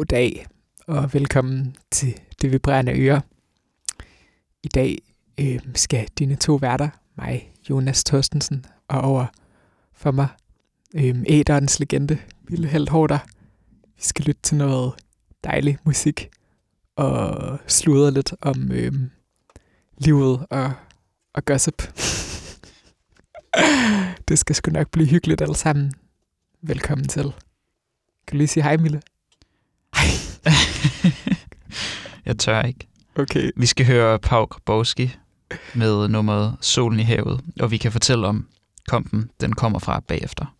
Goddag og velkommen til Det Vibrerende Øre. I dag øh, skal dine to værter, mig, Jonas Thorstensen, og over for mig, øh, æderens legende, Mille Heldhårder. Vi skal lytte til noget dejlig musik og sludre lidt om øh, livet og, og gossip. det skal sgu nok blive hyggeligt alle sammen. Velkommen til. Kan du lige sige hej, Mille? Jeg tør ikke. Okay. Vi skal høre Pau Grabowski med nummeret Solen i havet, og vi kan fortælle om kompen, den kommer fra bagefter.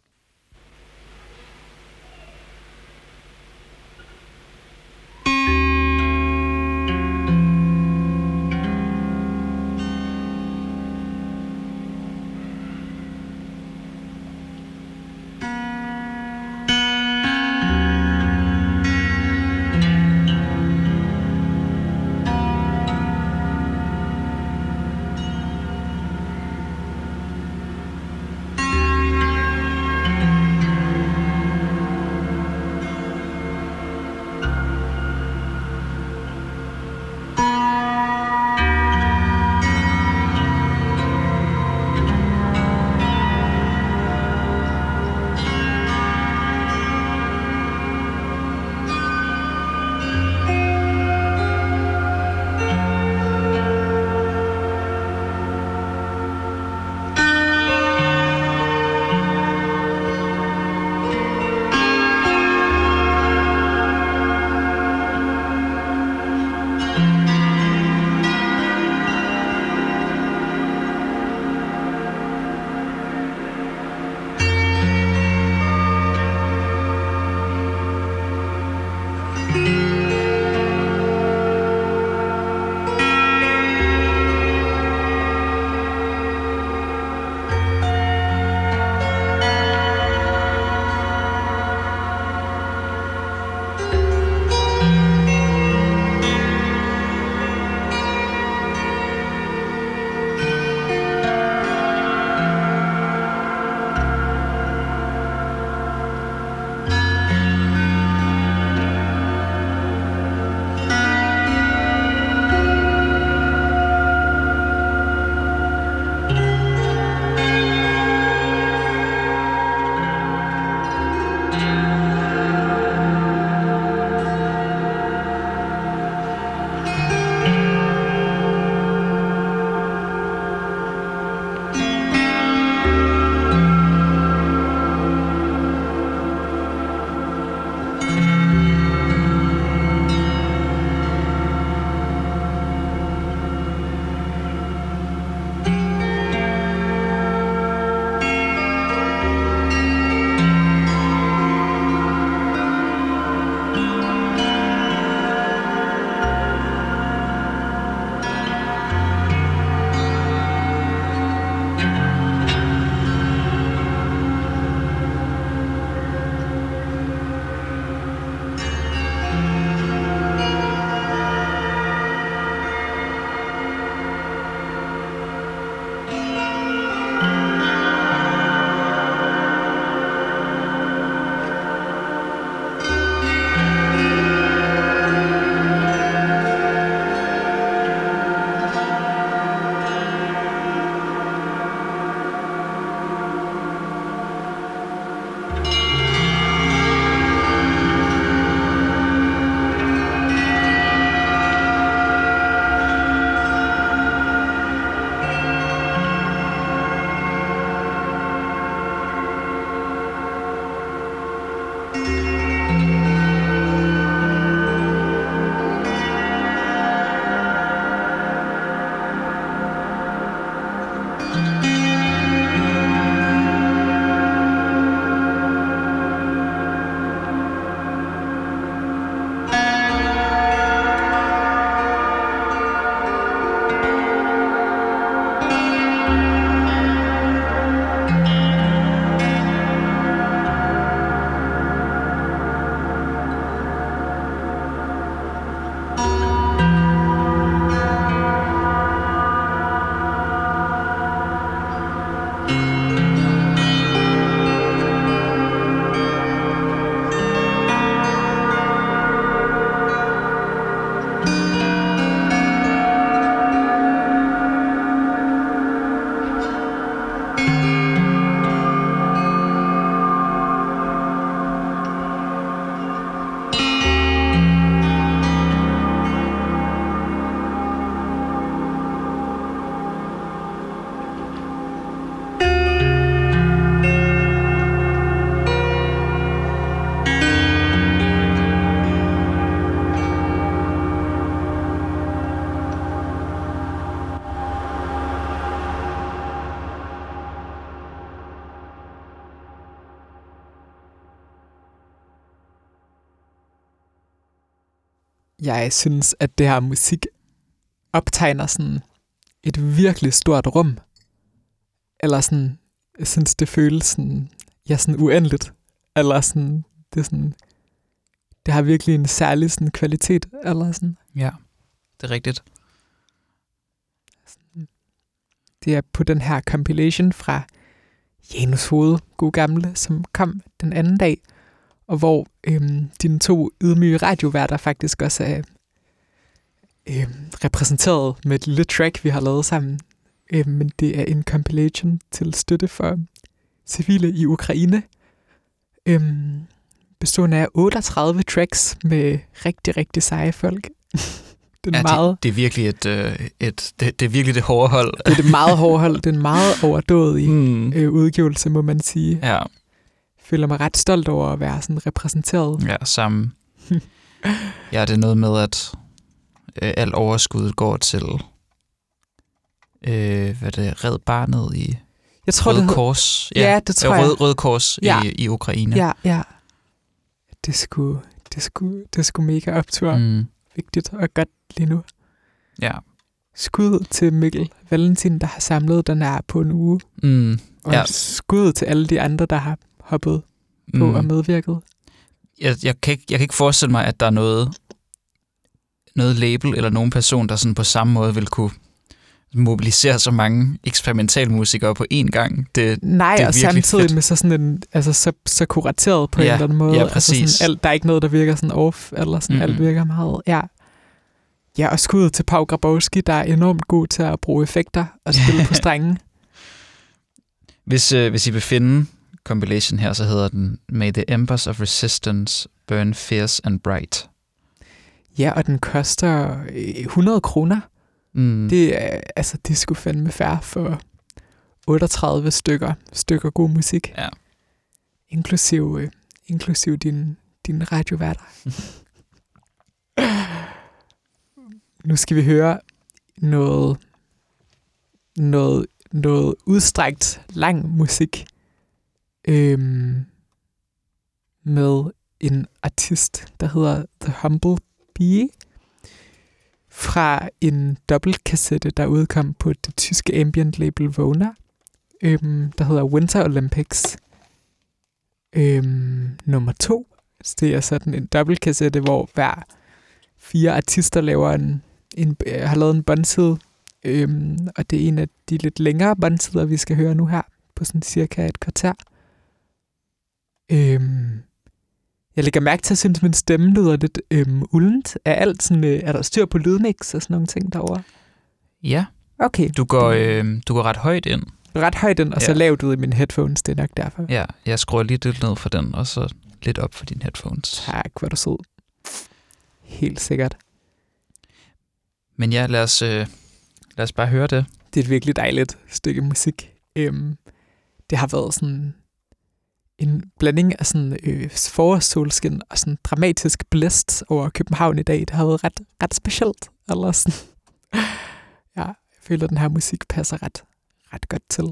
Jeg synes, at det her musik optegner sådan et virkelig stort rum. Eller sådan, jeg synes, det føles sådan, ja, sådan uendeligt. Eller sådan, det sådan, det har virkelig en særlig sådan kvalitet. Eller sådan. Ja, det er rigtigt. Det er på den her compilation fra Janus Hoved, god gamle, som kom den anden dag, og hvor øhm, dine to ydmyge radioværter faktisk også er øhm, repræsenteret med et lille track, vi har lavet sammen. Øhm, men det er en compilation til støtte for civile i Ukraine, øhm, bestående af 38 tracks med rigtig, rigtig seje folk. Den er Ja, meget, det, det er virkelig et, øh, et det, det er virkelig det hårde hold. det er det meget hårde hold. Det er en meget overdådig Mm. øh, udgivelse, må man sige. Ja, føler mig ret stolt over at være sådan repræsenteret. ja, sammen. ja, det er noget med, at øh, alt overskuddet går til øh, hvad er det, Red Barnet i Jeg tror, Røde det hedder... Kors. Ja, det tror ja, jeg. Røde, Røde Kors Ja. i, i Ukraine. Ja, ja. Det skulle, det skulle, det skulle mega optur. Mm. Vigtigt og godt lige nu. Ja. Skud til Mikkel Valentin, der har samlet den her på en uge. Mm. Og Ja. ja. skud til alle de andre, der har hoppet på Mm. og medvirket. jeg, jeg, kan ikke, jeg kan ikke forestille mig, at der er noget, noget label eller nogen person, der sådan på samme måde vil kunne mobilisere så mange eksperimentalmusikere på én gang. Det, Nej, Det er og samtidig fedt. med så sådan en, altså så, så kurateret på Ja, en eller anden måde. ja, Altså præcis. sådan, alt, der er ikke noget, der virker sådan off, eller sådan, Mhm. alt virker meget, ja. Ja, og skud til Pau Grabowski, der er enormt god til at bruge effekter og spille på strengen. hvis, øh, hvis I vil finde compilation her, så hedder den May the Embers of Resistance Burn Fierce and Bright. Ja, og den koster øh, 100 kroner. Mm. Det er, altså, det skulle fandme færre for 38 stykker, stykker god musik. Ja. Inklusiv, øh, inklusiv din, din radioværter. nu skal vi høre noget, noget, noget udstrækt lang musik øhm, med en artist, der hedder The Humble Bee fra en dobbeltkassette, der udkom på det tyske ambient label Vona, øhm, der hedder Winter Olympics øhm, nummer to. Så det er sådan en dobbeltkassette, hvor hver fire artister laver en, en, øh, har lavet en båndside, øhm, og det er en af de lidt længere båndsider, vi skal høre nu her, på sådan cirka et kvarter. Øhm, jeg lægger mærke til, at jeg synes, min stemme lyder lidt øhm, uldent. Er, alt sådan, øh, er der styr på lydmix og sådan nogle ting derovre? Ja, Okay. du går, øh, du går ret højt ind. Ret højt ind, og så Ja. lavt ud i mine headphones. Det er nok derfor. Ja, jeg skruer lige lidt ned for den, og så lidt op for dine headphones. Tak, hvor er du sød. Helt sikkert. Men ja, lad os, øh, lad os bare høre det. Det er et virkelig dejligt stykke musik. Øhm, det har været sådan en blanding af sådan øh, forårssolskin og sådan dramatisk blæst over København i dag. Det har været ret, ret specielt. Eller sådan. ja, jeg føler, at den her musik passer ret, ret godt til.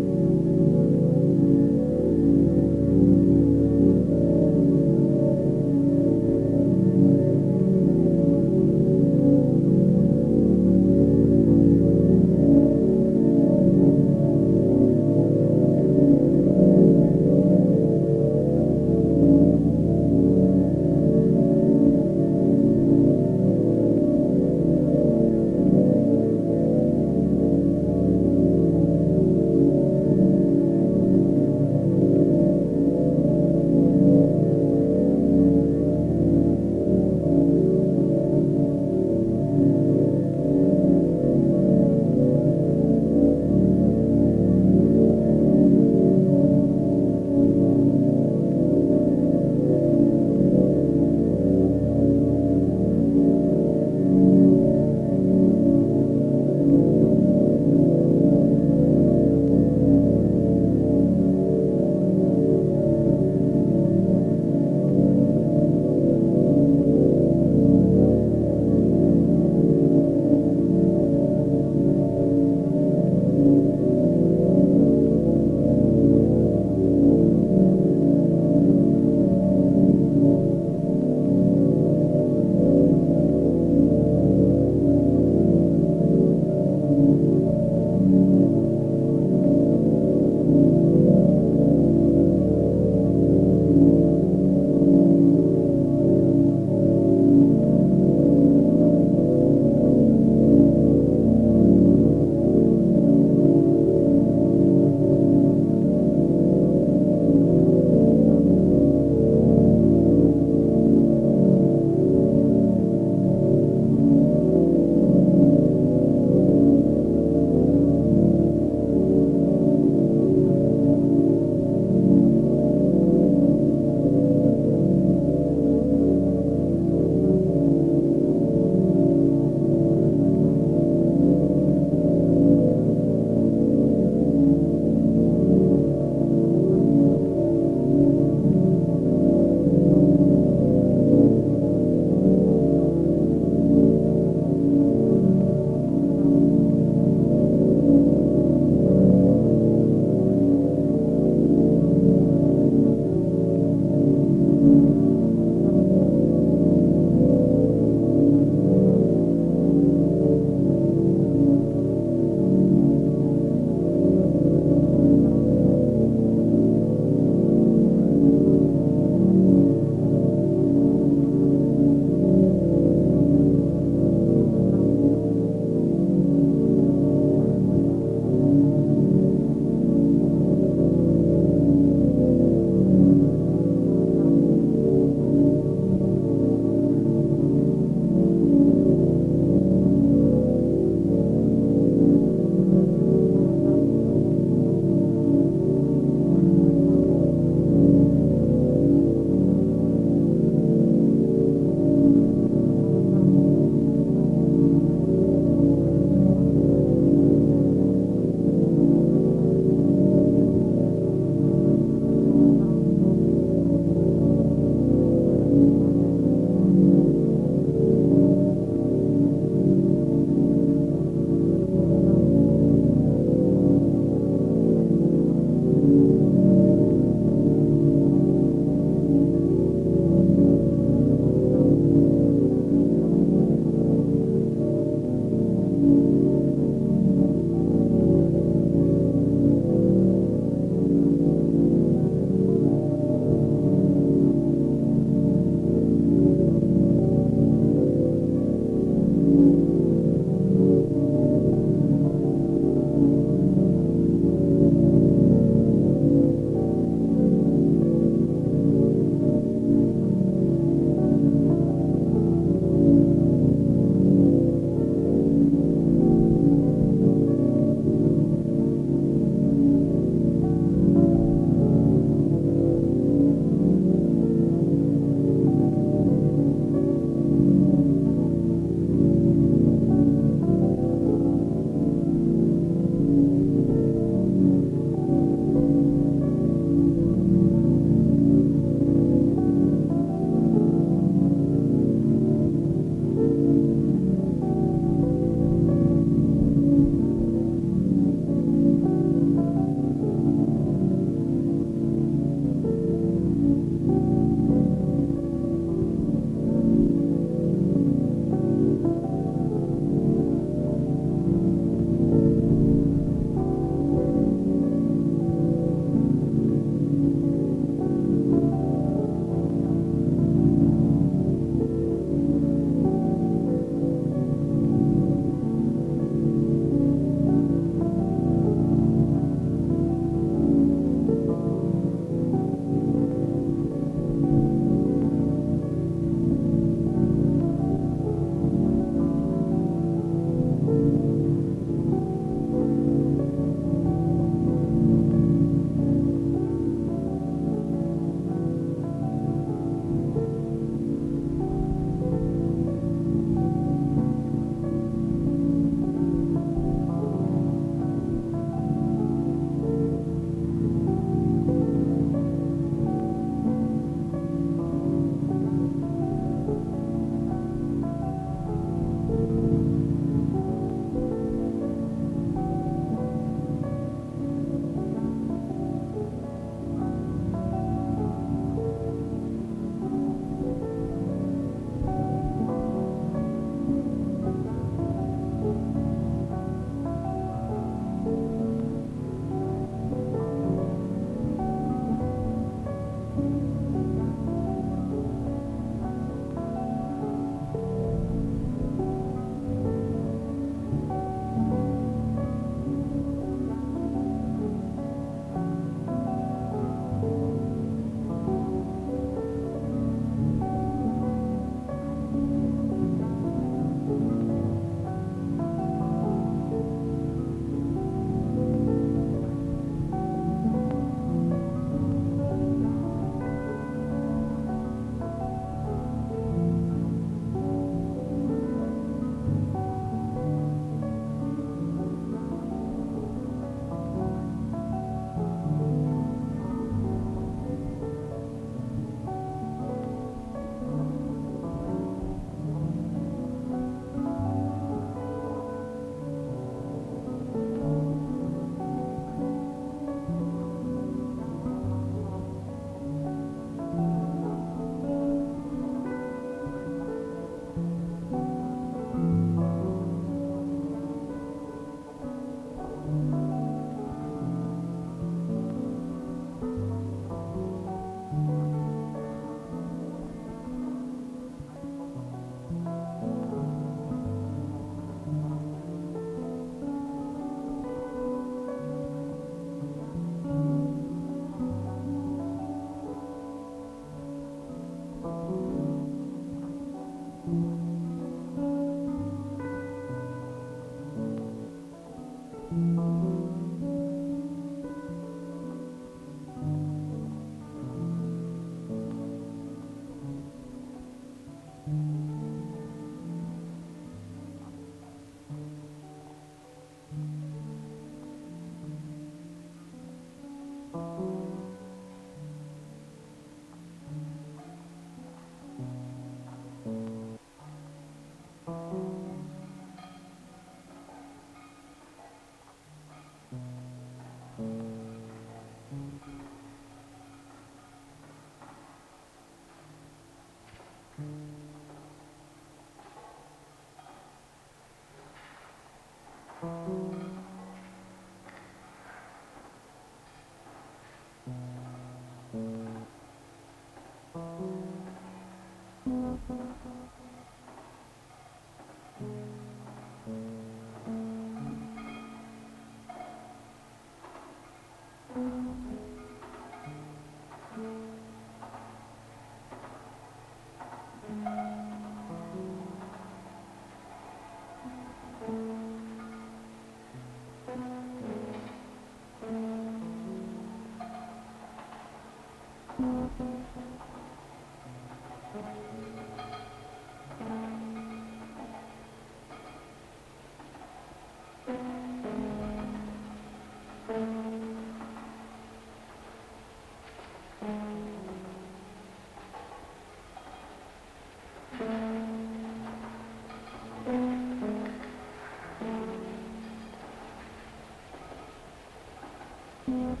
Thank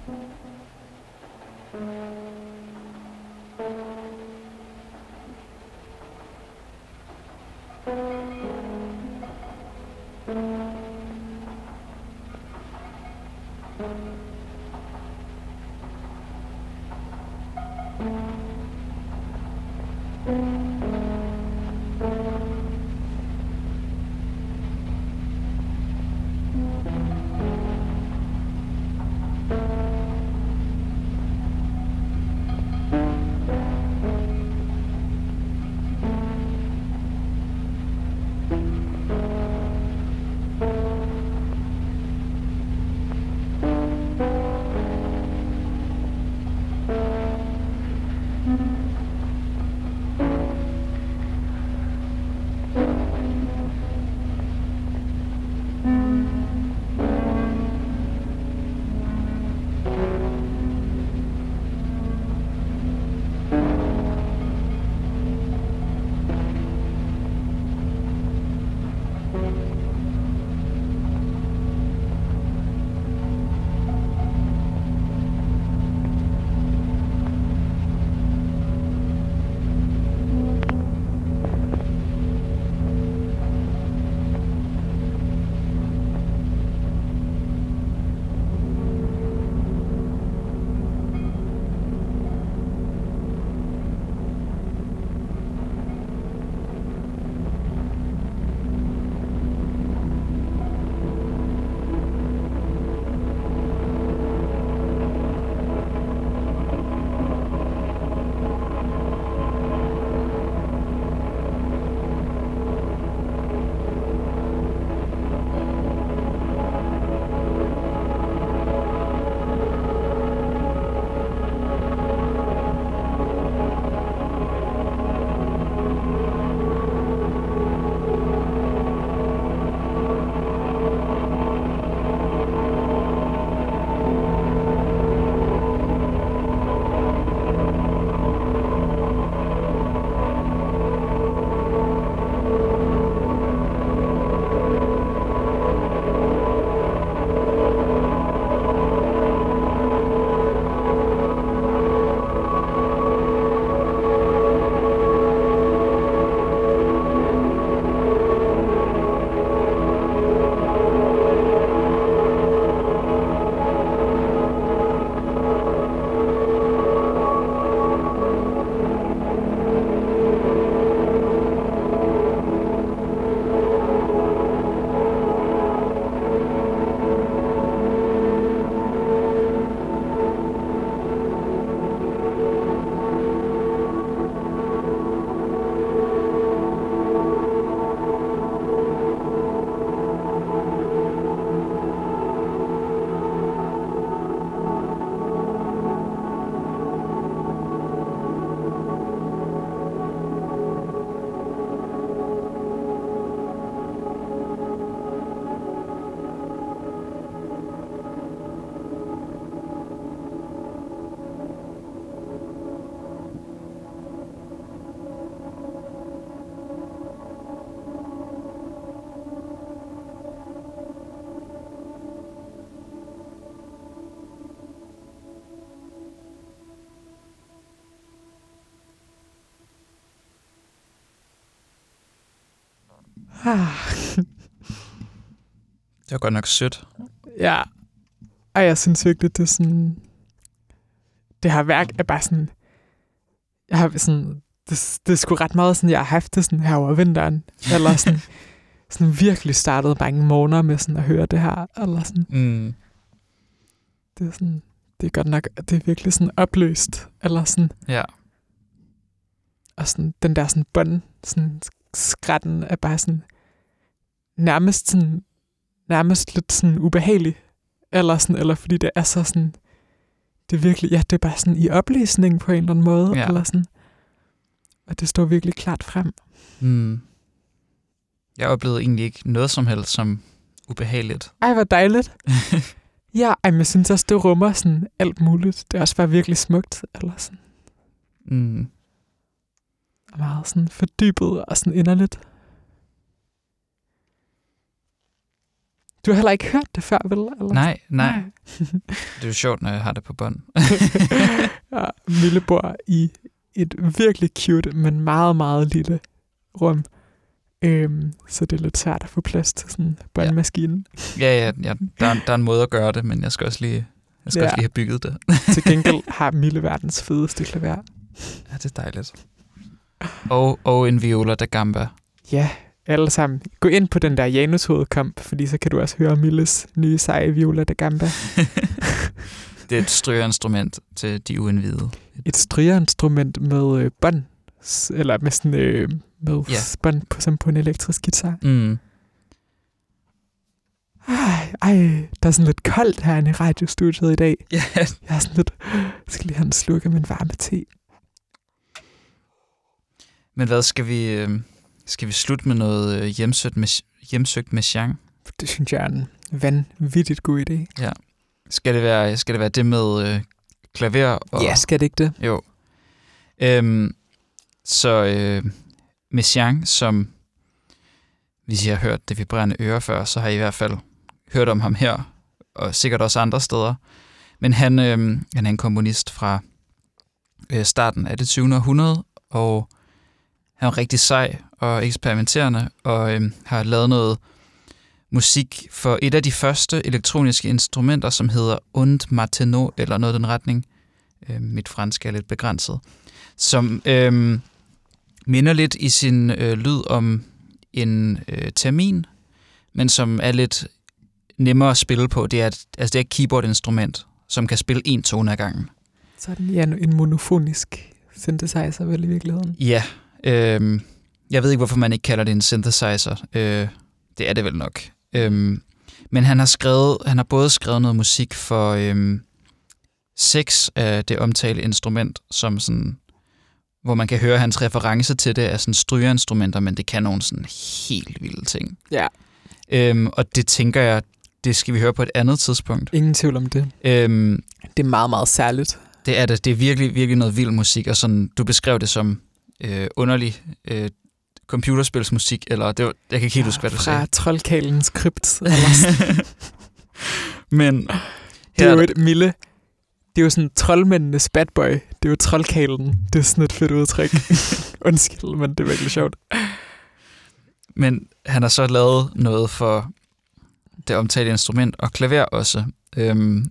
you. Det var godt nok sødt. Ja. Og jeg synes virkelig, det er sådan... Det her værk er bare sådan... Jeg har sådan... Det, det er sgu ret meget sådan, jeg har haft det sådan her over vinteren. Eller sådan, sådan virkelig startet mange måneder med sådan at høre det her. Eller sådan, Mm. det er sådan... Det er godt nok, det er virkelig sådan opløst. Eller sådan, Ja. og sådan, den der sådan bånd, sådan skrætten er bare sådan, nærmest sådan, nærmest lidt sådan ubehagelig. Eller sådan, eller fordi det er så sådan, det er virkelig, ja, det er bare sådan i opløsning på en eller anden måde. Ja. Eller sådan, og det står virkelig klart frem. Mm. Jeg oplevede egentlig ikke noget som helst som ubehageligt. Ej, hvor dejligt. ja, ej, men jeg synes også, det rummer sådan alt muligt. Det er også bare virkelig smukt. Eller sådan, Mm. og meget sådan fordybet og sådan inderligt. Du har heller ikke hørt det før, vel? Eller? Nej, nej. Det er jo sjovt, når jeg har det på bånd. ja, Mille bor i et virkelig cute, men meget, meget lille rum. Øhm, så det er lidt svært at få plads til sådan en båndmaskine. ja, ja, ja der, er, der er en måde at gøre det, men jeg skal også lige, jeg skal Ja. også lige have bygget det. til gengæld har Mille verdens fedeste klaver. Ja, det er dejligt. Og, og en viola da gamba. Ja, alle sammen. Gå ind på den der Janus hovedkamp, fordi så kan du også høre Milles nye seje viola da gamba. Det er et strygerinstrument til de uindvidede. Et strygerinstrument med øh, bånd, eller med sådan øh, med ja. bånd på, som på en elektrisk guitar. Mm. Ej, ej, der er sådan lidt koldt herinde i radiostudiet i dag. Ja, Jeg er sådan lidt, jeg skal lige have en slurk af min varme te. men hvad skal vi, øh, skal vi slutte med noget øh, hjemsøgt med, hjemsøgt med Jean? Det synes jeg er en vanvittigt god idé. Skal det være, skal det, være det med øh, klaver? Og, Ja, skal det ikke det? Jo. Øhm, så øh, Messiaen, som hvis I har hørt det vibrerende øre før, så har I i hvert fald hørt om ham her, og sikkert også andre steder. Men han, øh, han er en komponist fra øh, starten af det 20. århundrede, og han er rigtig sej og eksperimenterende, og øh, har lavet noget musik for et af de første elektroniske instrumenter, som hedder Und Martenot, eller noget i den retning. Øh, mit fransk er lidt begrænset. Som øh, minder lidt i sin øh, lyd om en øh, termin, men som er lidt nemmere at spille på. Det er, et- altså det er et keyboardinstrument, som kan spille en tone ad gangen. Så er den ja, en monofonisk synthesizer vel i virkeligheden. Ja, øh, jeg ved ikke, hvorfor man ikke kalder det en synthesizer. Øh, det er det vel nok. Øh, men han har skrevet, han har både skrevet noget musik for øh, seks af det omtalte instrument, som sådan, hvor man kan høre hans reference til det er sådan strygerinstrumenter, men det kan nogle sådan helt vilde ting. Ja. Øhm, og det tænker jeg, det skal vi høre på et andet tidspunkt. Ingen tvivl om det. Øhm, Det er meget, meget særligt. det er det. Det er virkelig, virkelig noget vild musik, og sådan, du beskrev det som øh, underlig øh, computerspilsmusik, eller det var, jeg kan ikke helt huske, hvad du Fra sagde. troldkalens krypt. Men det er jo et milde. Det er jo sådan troldmændenes bad boy. Det er jo troldkalen. Det er sådan et fedt udtryk. Undskyld, men det er virkelig sjovt. men han har så lavet noget for det omtalte instrument, og klaver også. Øhm,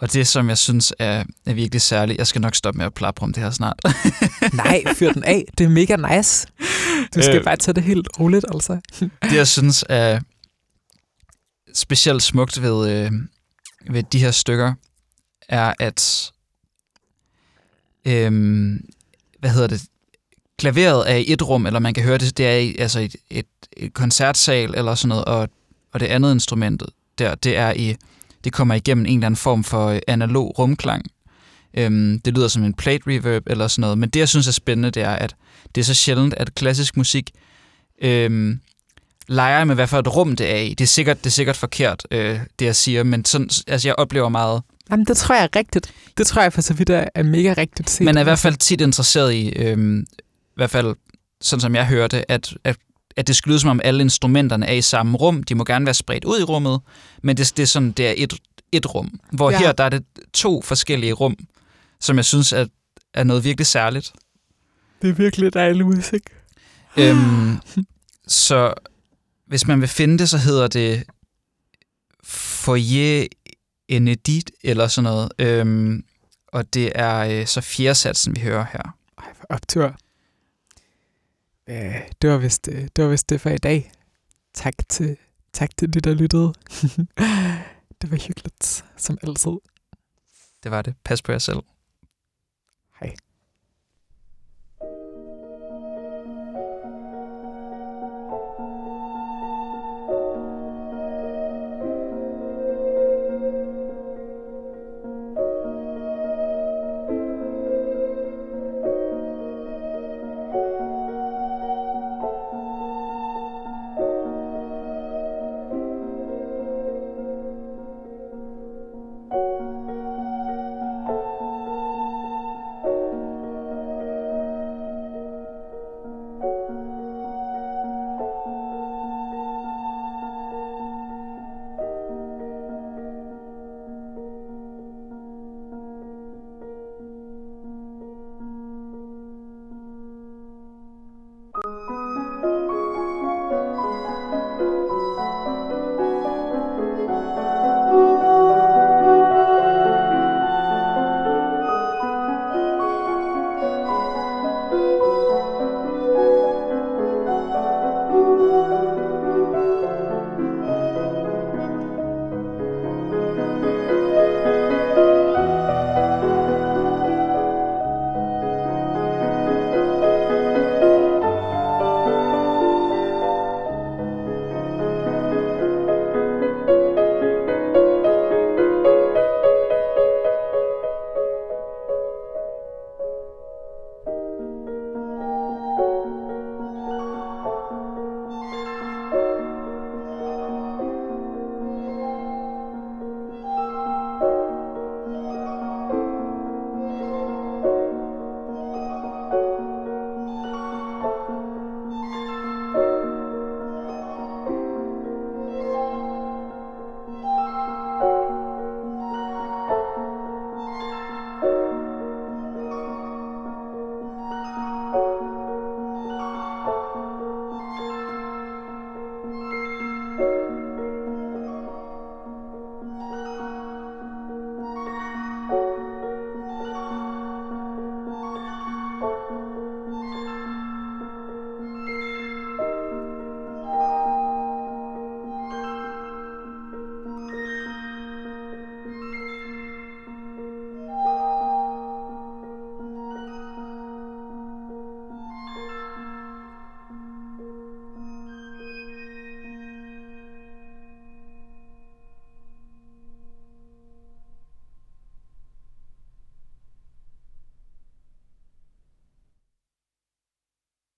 og det, som jeg synes er, er virkelig særligt, jeg skal nok stoppe med at plapre om det her snart. Nej, fyr den af. Det er mega nice. Du skal Øh. bare tage det helt roligt, altså. det, jeg synes er specielt smukt ved, øh, ved de her stykker, er, at øh, hvad hedder det, klaveret er i et rum, eller man kan høre det, det er i altså et, et, et koncertsal eller sådan noget, og, og det andet instrument der, det er i, det kommer igennem en eller anden form for analog rumklang. Øhm, det lyder som en plate reverb eller sådan noget, men det jeg synes er spændende, det er, at det er så sjældent, at klassisk musik øhm, leger med, hvad for et rum det er i. Det er sikkert, det er sikkert forkert, øh, det jeg siger, men sådan, altså, jeg oplever meget. Jamen, det tror jeg er rigtigt. Det tror jeg for så vidt er, mega rigtigt set. Man er i hvert fald tit interesseret i, øh, i hvert fald sådan som jeg hørte, at, at, at det skal lyde som om alle instrumenterne er i samme rum. De må gerne være spredt ud i rummet, men det, det er sådan, det er et, et rum. Hvor. Ja. her, der er det to forskellige rum, som jeg synes er, er noget virkelig særligt. Det er virkelig dejlig musik. Øhm, så hvis man vil finde det, så hedder det Foyer Enedit, eller sådan noget. Øhm, og det er øh, så fjerde satsen, vi hører her. Ej, for optur. Øh, det, var vist, øh, det var vist det for i dag. Tak til, tak til de, der lyttede. det var hyggeligt, som altid. Det var det. Pas på jer selv. Hej.